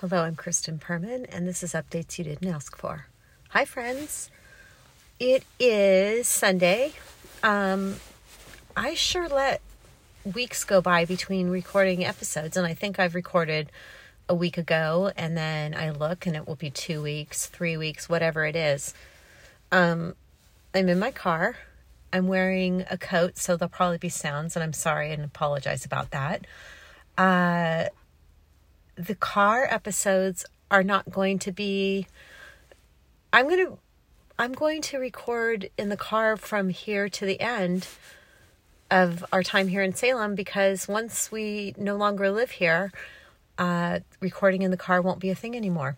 Hello, I'm Kristen Perman, and this is Updates You Didn't Ask For. Hi, friends. It is Sunday. Um, I sure let weeks go by between recording episodes, and I think I've recorded a week ago, and then I look and it will be two weeks, three weeks, whatever it is. Um, I'm in my car. I'm wearing a coat, so there'll probably be sounds, and I'm sorry and apologize about that. Uh, the car episodes are not going to be I'm going to I'm going to record in the car from here to the end of our time here in Salem because once we no longer live here, uh, recording in the car won't be a thing anymore.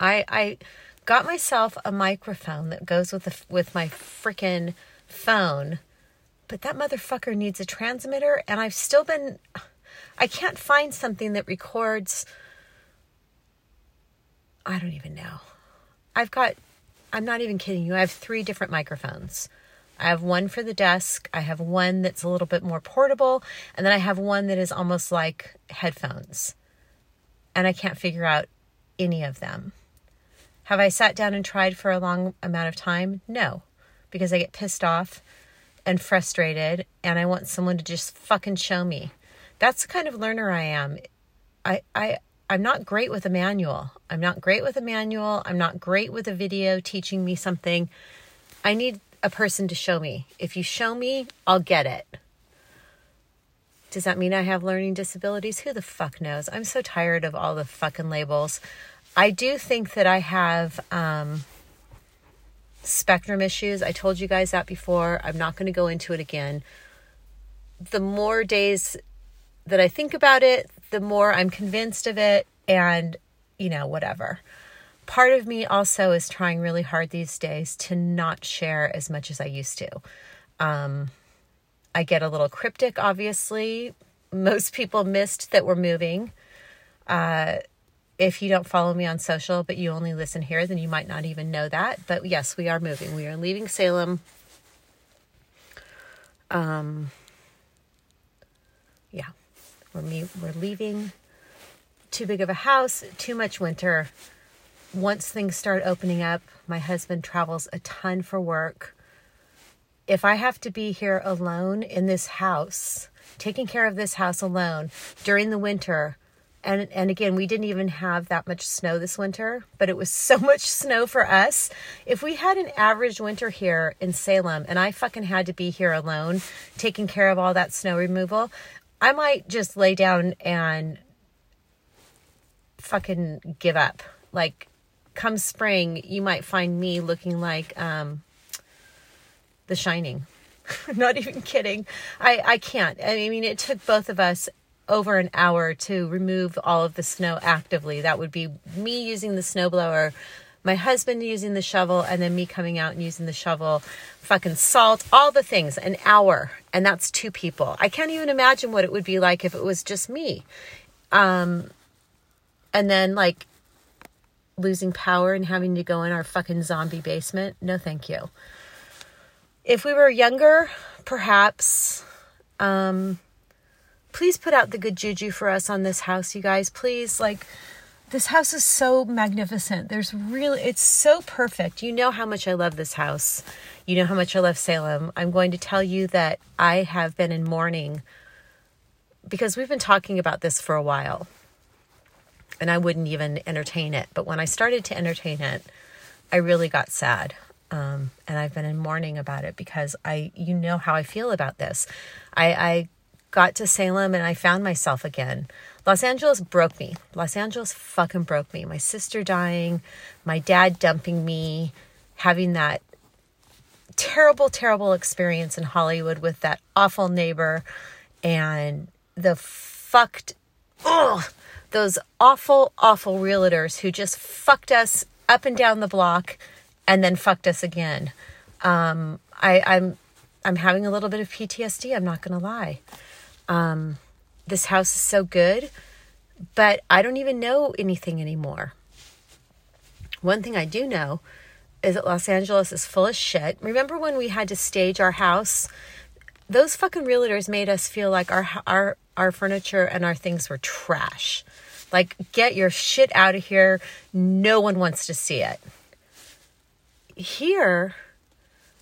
I I got myself a microphone that goes with the with my freaking phone, but that motherfucker needs a transmitter, and I've still been I can't find something that records. I don't even know. I've got, I'm not even kidding you, I have three different microphones. I have one for the desk, I have one that's a little bit more portable, and then I have one that is almost like headphones. And I can't figure out any of them. Have I sat down and tried for a long amount of time? No, because I get pissed off and frustrated, and I want someone to just fucking show me that's the kind of learner I am. I, I, I'm not great with a manual. I'm not great with a manual. I'm not great with a video teaching me something. I need a person to show me. If you show me, I'll get it. Does that mean I have learning disabilities? Who the fuck knows? I'm so tired of all the fucking labels. I do think that I have um, spectrum issues. I told you guys that before. I'm not going to go into it again. The more days that I think about it, the more I'm convinced of it, and you know, whatever. Part of me also is trying really hard these days to not share as much as I used to. Um, I get a little cryptic, obviously. Most people missed that we're moving. Uh, if you don't follow me on social, but you only listen here, then you might not even know that. But yes, we are moving. We are leaving Salem. Um, yeah. We're, me- we're leaving. Too big of a house, too much winter. Once things start opening up, my husband travels a ton for work. If I have to be here alone in this house, taking care of this house alone during the winter, and and again we didn't even have that much snow this winter but it was so much snow for us if we had an average winter here in salem and i fucking had to be here alone taking care of all that snow removal I might just lay down and fucking give up. Like, come spring, you might find me looking like um, The Shining. Not even kidding. I, I can't. I mean, it took both of us over an hour to remove all of the snow actively. That would be me using the snowblower my husband using the shovel and then me coming out and using the shovel, fucking salt, all the things, an hour. And that's two people. I can't even imagine what it would be like if it was just me. Um, and then like losing power and having to go in our fucking zombie basement. No, thank you. If we were younger, perhaps, um, please put out the good juju for us on this house, you guys. Please, like, this house is so magnificent. There's really, it's so perfect. You know how much I love this house. You know how much I love Salem. I'm going to tell you that I have been in mourning because we've been talking about this for a while and I wouldn't even entertain it. But when I started to entertain it, I really got sad. Um, and I've been in mourning about it because I, you know how I feel about this. I, I got to Salem and I found myself again. Los Angeles broke me. Los Angeles fucking broke me. My sister dying, my dad dumping me, having that terrible, terrible experience in Hollywood with that awful neighbor, and the fucked, oh, those awful, awful realtors who just fucked us up and down the block and then fucked us again. Um, I, I'm, I'm having a little bit of PTSD. I'm not going to lie. Um, this house is so good, but I don't even know anything anymore. One thing I do know is that Los Angeles is full of shit. Remember when we had to stage our house? Those fucking realtors made us feel like our our our furniture and our things were trash. Like, get your shit out of here. No one wants to see it. Here,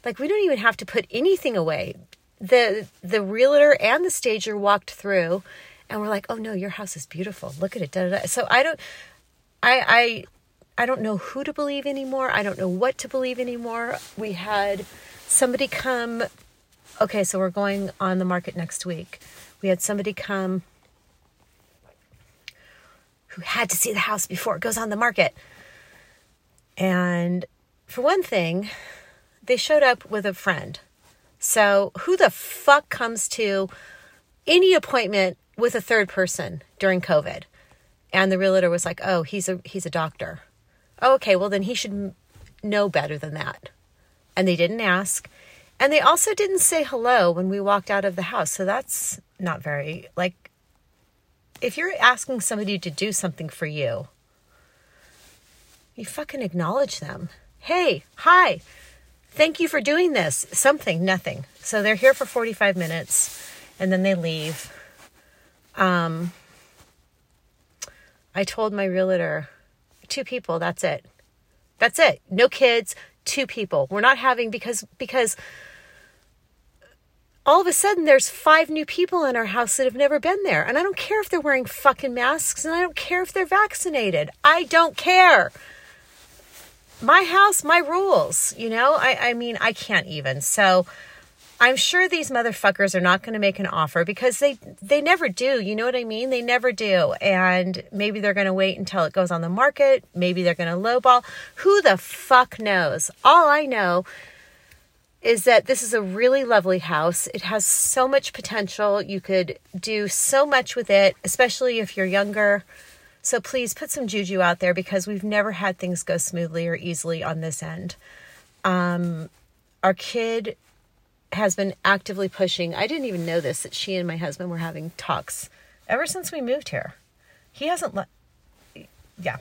like, we don't even have to put anything away. The the realtor and the stager walked through and we're like, oh no, your house is beautiful. Look at it. Da, da, da. So I don't I I I don't know who to believe anymore. I don't know what to believe anymore. We had somebody come okay, so we're going on the market next week. We had somebody come who had to see the house before it goes on the market. And for one thing, they showed up with a friend. So, who the fuck comes to any appointment with a third person during COVID? And the realtor was like, "Oh, he's a he's a doctor." Oh, okay, well then he should know better than that. And they didn't ask. And they also didn't say hello when we walked out of the house. So that's not very like if you're asking somebody to do something for you, you fucking acknowledge them. Hey, hi, thank you for doing this. Something, nothing. So they're here for 45 minutes and then they leave. Um, I told my realtor, two people, that's it. That's it. No kids, two people. We're not having because because all of a sudden there's five new people in our house that have never been there. And I don't care if they're wearing fucking masks and I don't care if they're vaccinated. I don't care. My house, my rules, you know? I, I mean, I can't even. So I'm sure these motherfuckers are not going to make an offer because they they never do. You know what I mean? They never do. And maybe they're going to wait until it goes on the market. Maybe they're going to lowball. Who the fuck knows? All I know is that this is a really lovely house. It has so much potential. You could do so much with it, especially if you're younger. So please put some juju out there because we've never had things go smoothly or easily on this end. Um, our kid has been actively pushing. I didn't even know this that she and my husband were having talks ever since we moved here. He hasn't let, yeah.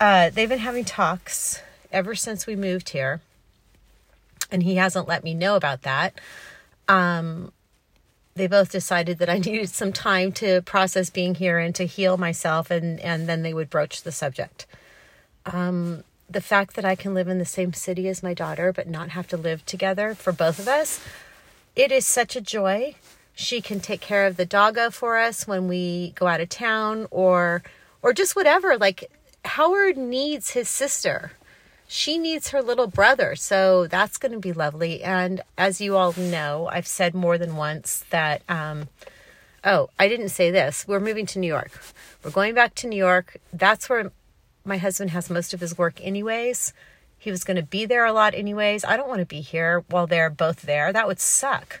Uh, they've been having talks ever since we moved here and he hasn't let me know about that. Um, they both decided that I needed some time to process being here and to heal myself, and and then they would broach the subject. Um, the fact that I can live in the same city as my daughter, but not have to live together for both of us, it is such a joy. She can take care of the doggo for us when we go out of town, or or just whatever. Like Howard needs his sister she needs her little brother. So that's going to be lovely. And as you all know, I've said more than once that, um, oh, I didn't say this. We're moving to New York. We're going back to New York. That's where my husband has most of his work, anyways. He was going to be there a lot, anyways. I don't want to be here while they're both there. That would suck.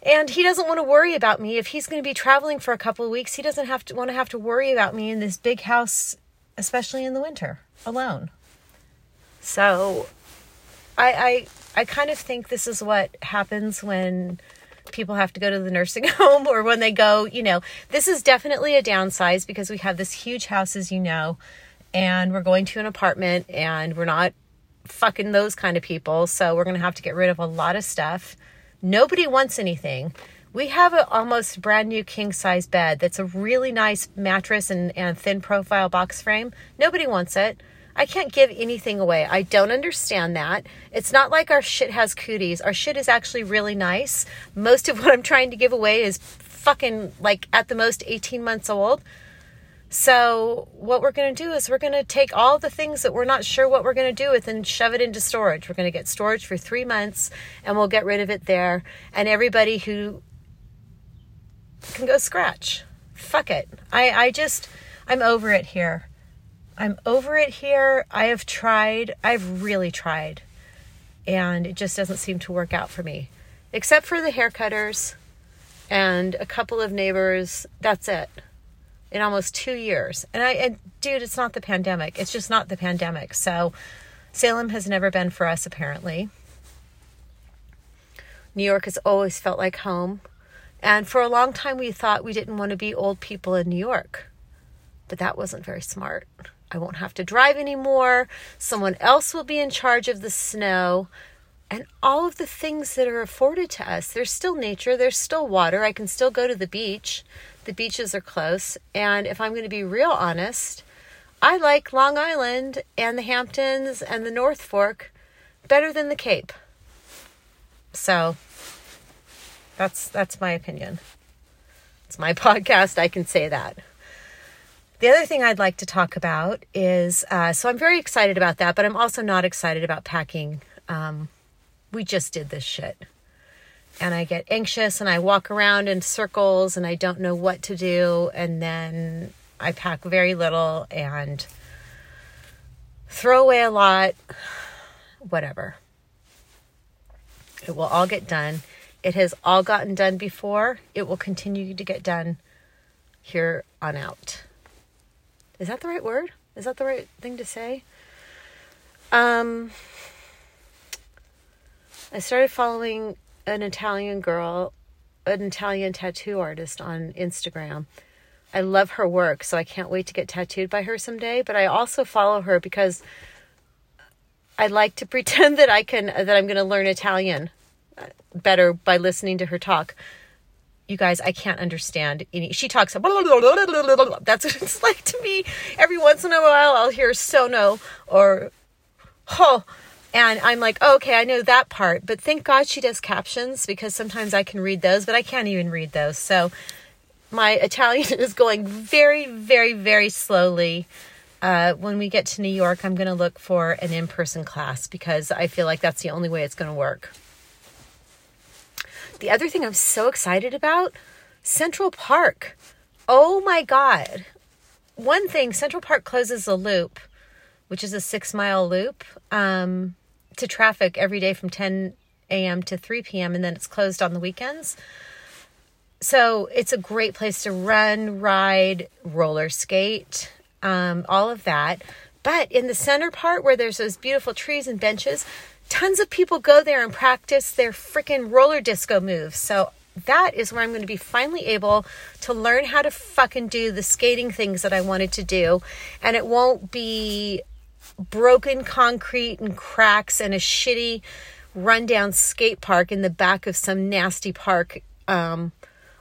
And he doesn't want to worry about me. If he's going to be traveling for a couple of weeks, he doesn't have to want to have to worry about me in this big house, especially in the winter, alone. So I I I kind of think this is what happens when people have to go to the nursing home or when they go, you know, this is definitely a downsize because we have this huge house as you know and we're going to an apartment and we're not fucking those kind of people, so we're going to have to get rid of a lot of stuff. Nobody wants anything. We have an almost brand new king size bed that's a really nice mattress and, and thin profile box frame. Nobody wants it. I can't give anything away. I don't understand that. It's not like our shit has cooties. Our shit is actually really nice. Most of what I'm trying to give away is fucking like at the most 18 months old. So, what we're going to do is we're going to take all the things that we're not sure what we're going to do with and shove it into storage. We're going to get storage for three months and we'll get rid of it there. And everybody who can go scratch. Fuck it. I, I just, I'm over it here. I'm over it here. I have tried, I've really tried, and it just doesn't seem to work out for me. Except for the haircutters and a couple of neighbors. That's it. In almost two years. And I, and dude, it's not the pandemic. It's just not the pandemic. So Salem has never been for us, apparently. New York has always felt like home. And for a long time, we thought we didn't want to be old people in New York. But that wasn't very smart. I won't have to drive anymore. Someone else will be in charge of the snow. And all of the things that are afforded to us. There's still nature, there's still water. I can still go to the beach. The beaches are close. And if I'm going to be real honest, I like Long Island and the Hamptons and the North Fork better than the Cape. So that's that's my opinion. It's my podcast. I can say that. The other thing I'd like to talk about is uh, so I'm very excited about that, but I'm also not excited about packing. Um, we just did this shit. And I get anxious and I walk around in circles and I don't know what to do. And then I pack very little and throw away a lot. Whatever. It will all get done. It has all gotten done before. It will continue to get done here on out. Is that the right word? Is that the right thing to say? Um, I started following an Italian girl, an Italian tattoo artist on Instagram. I love her work, so I can't wait to get tattooed by her someday. But I also follow her because I like to pretend that I can that I'm going to learn Italian better by listening to her talk. You guys, I can't understand any. She talks. That's what it's like to me. Every once in a while, I'll hear sono or ho, and I'm like, oh, okay, I know that part. But thank God she does captions because sometimes I can read those, but I can't even read those. So my Italian is going very, very, very slowly. Uh, when we get to New York, I'm going to look for an in person class because I feel like that's the only way it's going to work. The other thing I'm so excited about Central Park. Oh my God. One thing Central Park closes a loop, which is a six mile loop, um, to traffic every day from 10 a.m. to 3 p.m., and then it's closed on the weekends. So it's a great place to run, ride, roller skate, um, all of that. But in the center part where there's those beautiful trees and benches, tons of people go there and practice their freaking roller disco moves. So that is where I'm going to be finally able to learn how to fucking do the skating things that I wanted to do. And it won't be broken concrete and cracks and a shitty rundown skate park in the back of some nasty park um,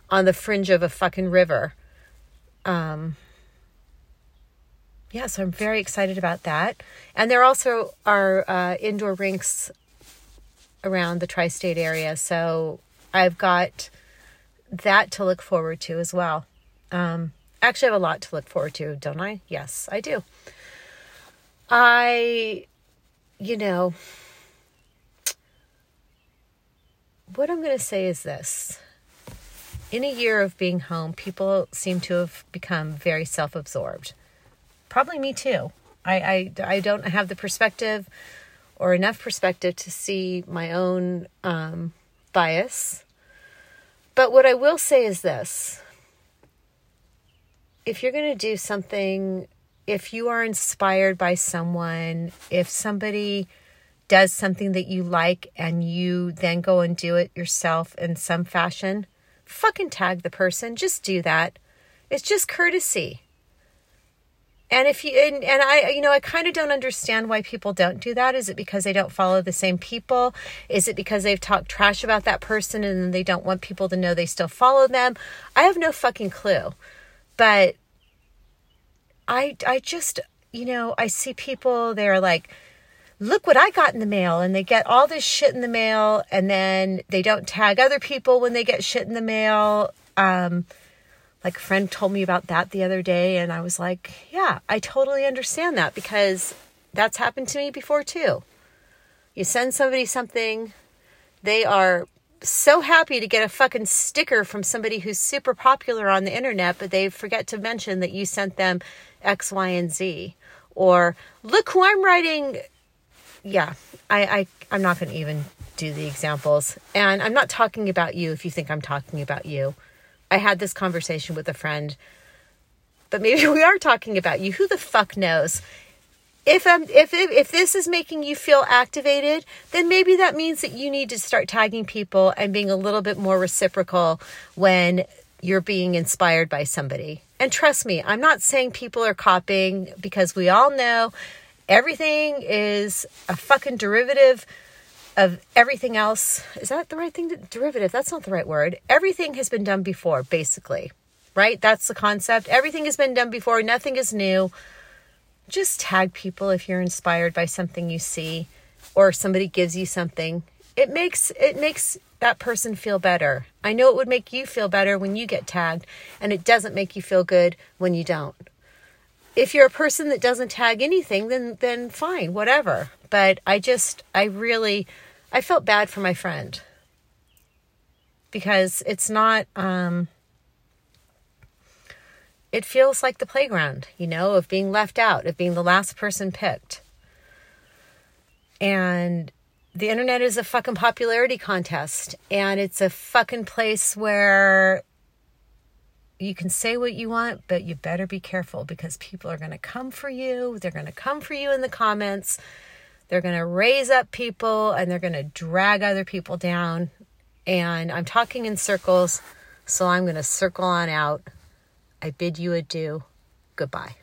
on the fringe of a fucking river. Um, yeah, so I'm very excited about that. And there also are uh, indoor rinks around the tri state area. So I've got that to look forward to as well. Um, actually, I have a lot to look forward to, don't I? Yes, I do. I, you know, what I'm going to say is this. In a year of being home, people seem to have become very self absorbed. Probably me too. I, I, I don't have the perspective or enough perspective to see my own um, bias. But what I will say is this if you're going to do something if you are inspired by someone, if somebody does something that you like and you then go and do it yourself in some fashion, fucking tag the person. Just do that. It's just courtesy. And if you and, and I you know I kind of don't understand why people don't do that. Is it because they don't follow the same people? Is it because they've talked trash about that person and they don't want people to know they still follow them? I have no fucking clue. But I I just you know I see people they're like look what I got in the mail and they get all this shit in the mail and then they don't tag other people when they get shit in the mail um like a friend told me about that the other day and I was like yeah I totally understand that because that's happened to me before too you send somebody something they are so happy to get a fucking sticker from somebody who's super popular on the internet, but they forget to mention that you sent them X, Y, and Z. Or look who I'm writing. Yeah, I, I I'm not going to even do the examples, and I'm not talking about you. If you think I'm talking about you, I had this conversation with a friend, but maybe we are talking about you. Who the fuck knows? if um if if this is making you feel activated, then maybe that means that you need to start tagging people and being a little bit more reciprocal when you're being inspired by somebody. And trust me, I'm not saying people are copying because we all know everything is a fucking derivative of everything else. Is that the right thing? To, derivative. That's not the right word. Everything has been done before, basically. right? That's the concept. Everything has been done before, nothing is new. Just tag people if you're inspired by something you see or somebody gives you something. It makes it makes that person feel better. I know it would make you feel better when you get tagged, and it doesn't make you feel good when you don't. If you're a person that doesn't tag anything, then then fine, whatever. But I just I really I felt bad for my friend because it's not um it feels like the playground, you know, of being left out, of being the last person picked. And the internet is a fucking popularity contest and it's a fucking place where you can say what you want, but you better be careful because people are going to come for you. They're going to come for you in the comments. They're going to raise up people and they're going to drag other people down. And I'm talking in circles, so I'm going to circle on out. I bid you adieu. Goodbye.